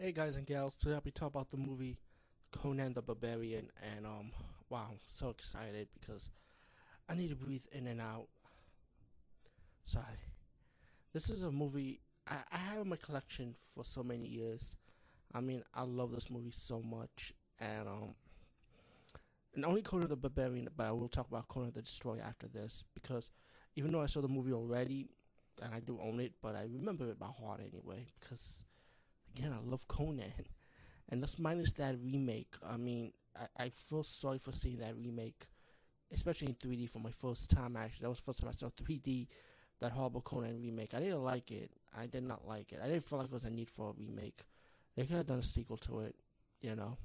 Hey guys and gals, today I'll be talking about the movie Conan the Barbarian, and um, wow, I'm so excited because I need to breathe in and out. Sorry, this is a movie I, I have in my collection for so many years. I mean, I love this movie so much, and um, and only Conan the Barbarian, but I will talk about Conan the Destroyer after this because even though I saw the movie already, and I do own it, but I remember it by heart anyway because again, I love Conan. And let's minus that remake. I mean, I, I feel sorry for seeing that remake, especially in 3D for my first time, actually. That was the first time I saw 3D, that horrible Conan remake. I didn't like it. I did not like it. I didn't feel like there was a need for a remake. They could have done a sequel to it, you know.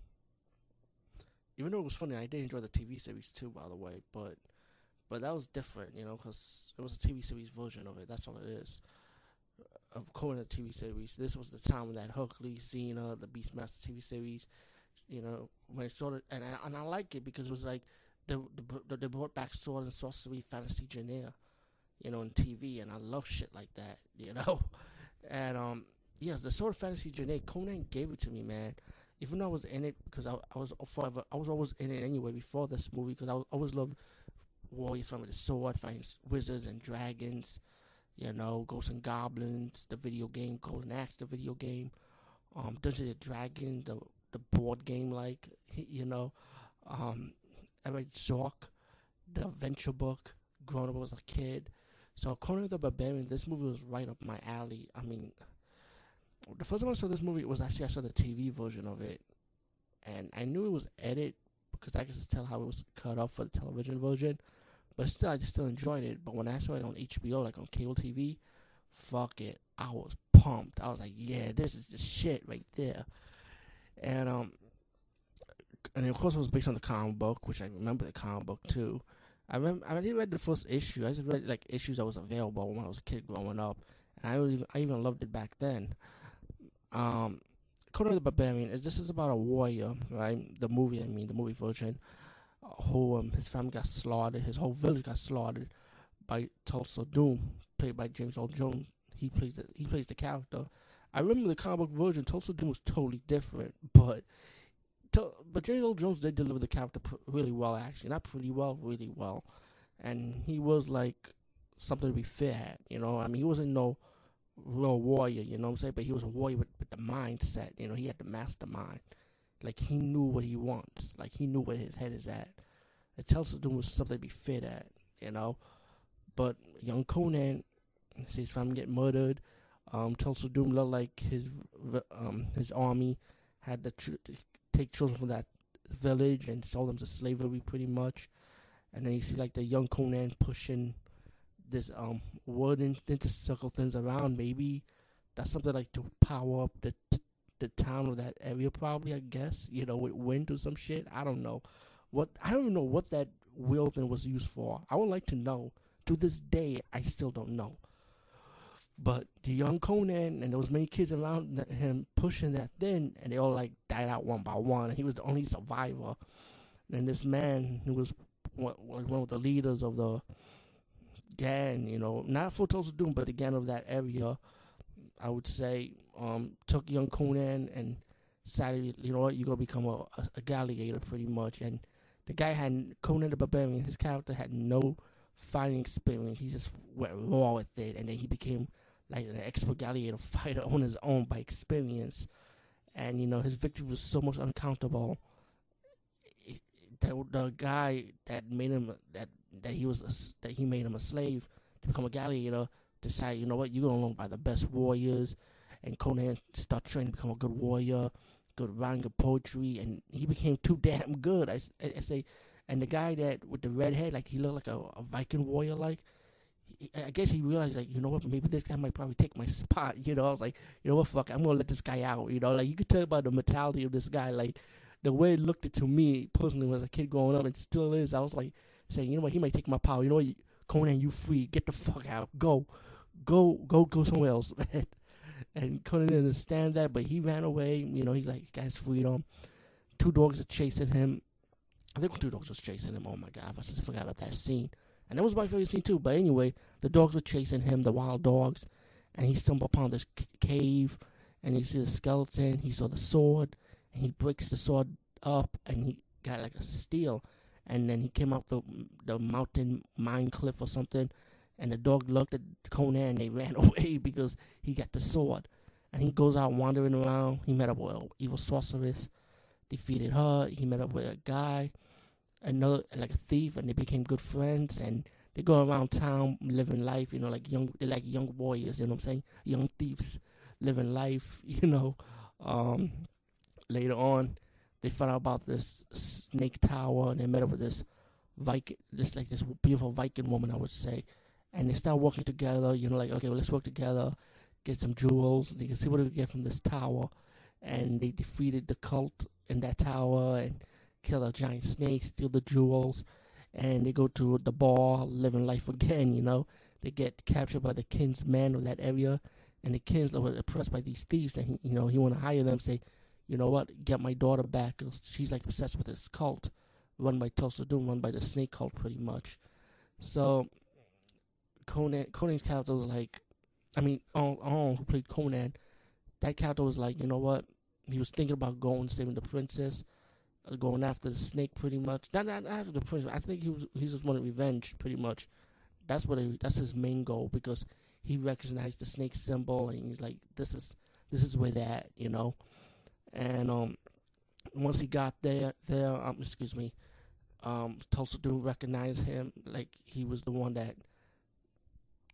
Even though it was funny, I did enjoy the TV series too, by the way. But but that was different, you know, because it was a TV series version of it. That's all it is of Conan the TV series. This was the time when that Hercules, Xena, the Beastmaster TV series, you know, when it started, and I, and I like it because it was like they, they, brought back sword and sorcery, fantasy genre, you know, in TV, and I love shit like that, you know, and um, yeah, the sword fantasy genre, Conan gave it to me, man. Even though I was in it because I, I was forever, I was always in it anyway before this movie because I was, always loved warriors fighting with the sword, fighting wizards and dragons you know, Ghosts and Goblins, the video game, Golden Axe, the video game, um, Dungeons and Dragons, the the board game, like you know, um, I read Zork, the adventure book, growing up as a kid. So Conan the Barbarian, this movie was right up my alley. I mean, the first time I saw this movie was actually I saw the TV version of it, and I knew it was edited because I could just tell how it was cut off for the television version. But still, I just still enjoyed it. But when I saw it on HBO, like on cable TV, fuck it, I was pumped. I was like, yeah, this is the shit right there. And um, and of course it was based on the comic book, which I remember the comic book too. I remember I didn't read the first issue. I just read like issues that was available when I was a kid growing up, and I even I even loved it back then. Um, Conan the Barbarian. This is about a warrior, right? The movie, I mean, the movie version who um, his family got slaughtered, his whole village got slaughtered by Thulsa Doom, played by James Earl Jones. He plays the, he plays the character. I remember the comic book version. Thulsa Doom was totally different, but but James Earl Jones did deliver the character really well, actually, not pretty well, really well, and he was like something to be at. You know, I mean, he wasn't no real warrior, you know what I'm saying? But he was a warrior with, with the mindset. You know, he had the mastermind. Like he knew what he wants. Like he knew where his head is at. And Doom was something to be fit at, you know. But young Conan sees family get murdered. Um, Thulsa Doom looked like his um his army had to tr- take children from that village and sell them to slavery, pretty much. And then you see like the young Conan pushing this um wooden thing to circle things around. Maybe that's something like to power up the the town of that area, probably. I guess you know with wind or some shit. I don't know what. I don't even know what that wheel thing was used for. I would like to know. To this day, I still don't know. But the young Conan and those many kids around him pushing that thing, and they all like died out one by one. And he was the only survivor. And this man, who was one, one of the leaders of the gang, you know, not for Thulsa Doom, but the gang of that area, I would say, um, took young Conan and decided, you know what, you're gonna become a, a, a pretty much. And the guy had Conan the Barbarian. His character had no fighting experience. He just went raw with it, and then he became like an expert gladiator fighter on his own by experience. And you know his victory was so much uncountable. That the guy that made him that that he was a, that he made him a slave to become a gladiator decided, you know what, you're gonna learn by the best warriors and Conan started training to become a good warrior, good writing, good poetry, and he became too damn good. I, I, I say, and the guy that with the red head, like he looked like a, a Viking warrior, like. I guess he realized, like, you know what, maybe this guy might probably take my spot. You know, I was like, you know what, fuck, I'm gonna let this guy out. You know, like you could tell by the mentality of this guy, like the way it looked to me personally was a kid growing up, and still is. I was like saying, you know what, he might take my power. You know what, Conan, you free, get the fuck out, go, go, go, go somewhere else, and couldn't understand that, but he ran away. You know, he like got his freedom. Two dogs are chasing him. I think two dogs was chasing him. Oh my god, I just forgot about that scene. And that was my favorite scene too. But anyway, the dogs were chasing him, the wild dogs, and he stumbled upon this c- cave, and he see the skeleton. He saw the sword, and he breaks the sword up, and he got like a steel, and then he came up the the mountain mine cliff or something, and the dog looked at Conan and they ran away because he got the sword, and he goes out wandering around. He met up with an evil sorceress, defeated her. He met up with a guy, another like a thief, and they became good friends and they go around town living life, you know, like young, they're like young warriors, you know what I'm saying? Young thieves living life, you know. Um, later on, they found out about this snake tower and they met up with this Viking, this like this beautiful Viking woman, I would say. And they start working together, you know, like, okay, well, let's work together, get some jewels, you can see what we get from this tower. And they defeated the cult in that tower and kill a giant snake, steal the jewels and they go to the bar, living life again. You know, they get captured by the king's men of that area, and the kings are oppressed by these thieves, and he, you know he want to hire them. Say, you know what, get my daughter back, she's like obsessed with this cult, run by Thulsa Doom, run by the snake cult, pretty much. So Conan, Conan's character was like, I mean, all, all who played Conan, that character was like, you know what, he was thinking about going saving the princess uh, going after the snake pretty much. Not, not after the prince. I think he was he just wanted revenge pretty much. That's what he, that's his main goal because he recognized the snake symbol and he's like, this is this is where they're you know. And um, once he got there, there um, excuse me, um, Thulsa Doom recognized him like he was the one that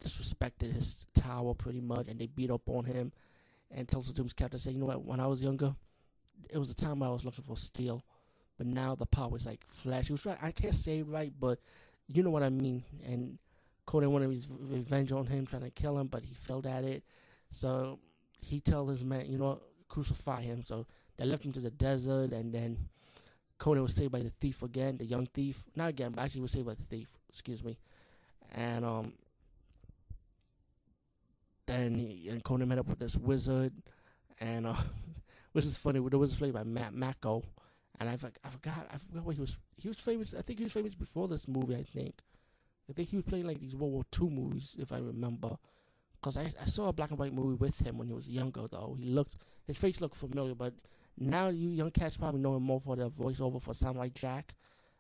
disrespected his tower pretty much, and they beat up on him. And Thulsa Doom's captain said, you know what? When I was younger, it was the time I was looking for steel but now the power is like flash. He was right. I can't say right, but you know what I mean. And Conan wanted his revenge on him, trying to kill him, but he failed at it. So he told his man, you know, crucify him. So they left him to the desert, and then Conan was saved by the thief again, the young thief. Not again, but actually was saved by the thief. Excuse me. And um, then he, and Conan met up with this wizard, and uh, which is funny. The wizard played by Matt Mako and I, I forgot I forgot what he was he was famous. I think he was famous before this movie. I think I think he was playing like these World War II movies, if I remember. Because I, I saw a black and white movie with him when he was younger, though. He looked his face looked familiar, but now you young cats probably know him more for the voiceover for Samurai Jack.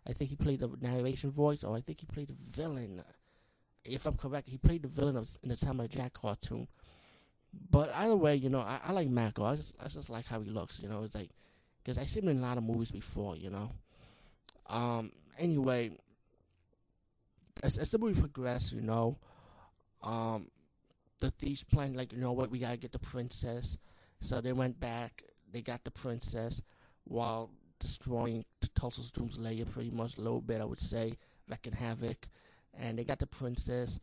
I think he played the narration voice, or I think he played the villain. If I'm correct, he played the villain of, in the Samurai Jack cartoon. But either way, you know, I, I like Mako. I just I just like how he looks. You know, it's like because I've seen him in a lot of movies before, you know. Um. Anyway, as, as the movie progressed, you know, um, the thieves plan, like, you know what, we gotta get the princess. So they went back. They got the princess while destroying Thulsa's Doom's lair pretty much a little bit, I would say, wrecking havoc. And they got the princess,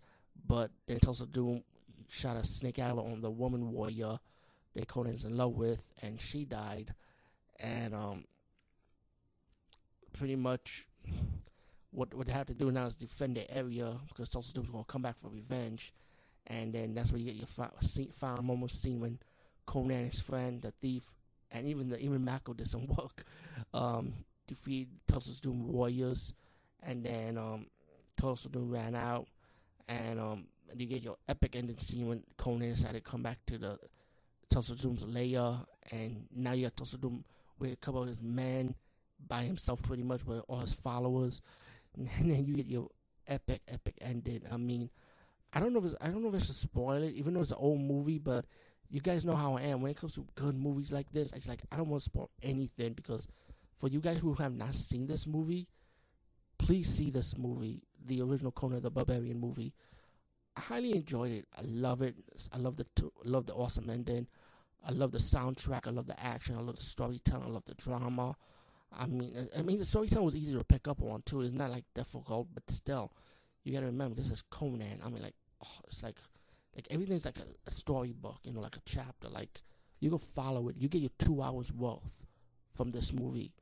but then Thulsa Doom shot a snake arrow on the woman warrior that Conan's in love with, and she died. And um, pretty much what what they have to do now is defend the area because Thulsa Doom's gonna come back for revenge, and then that's where you get your fi- final moment scene when Conan, and his friend, the thief, and even the even Mako did some work, um, defeat Thulsa Doom warriors, and then um, Thulsa Doom ran out, and um, you get your epic ending scene when Conan decided to come back to the Thulsa Doom's lair, and now you got Thulsa Doom with a couple of his men by himself, pretty much with all his followers, and then you get your epic, epic ending. I mean, I don't know if it's, I don't know if it's a spoil it, even though it's an old movie, but you guys know how I am when it comes to good movies like this. It's like I don't want to spoil anything because for you guys who have not seen this movie, please see this movie, the original Conan the Barbarian movie. I highly enjoyed it. I love it. I love the t- love the awesome ending. I love the soundtrack. I love the action. I love the storytelling. I love the drama. I mean, I mean, the storytelling was easy to pick up on too. It's not like difficult, but still, you gotta remember this is Conan. I mean, like, oh, it's like, like everything's like a, a storybook, you know, like a chapter. Like you go follow it. You get your two hours worth from this movie,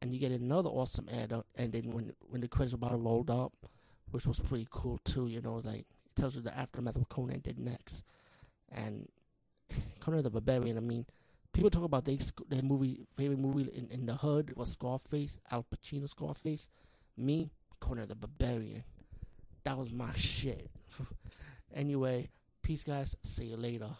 and you get another awesome ad. And then when when the credits about to rolled up, which was pretty cool too, you know, like it tells you the aftermath of Conan did next, and Conan the Barbarian. I mean, people talk about they their movie favorite movie in, in the hood was Scarface, Al Pacino Scarface. Me, Conan the Barbarian. That was my shit. anyway, peace, guys. See you later.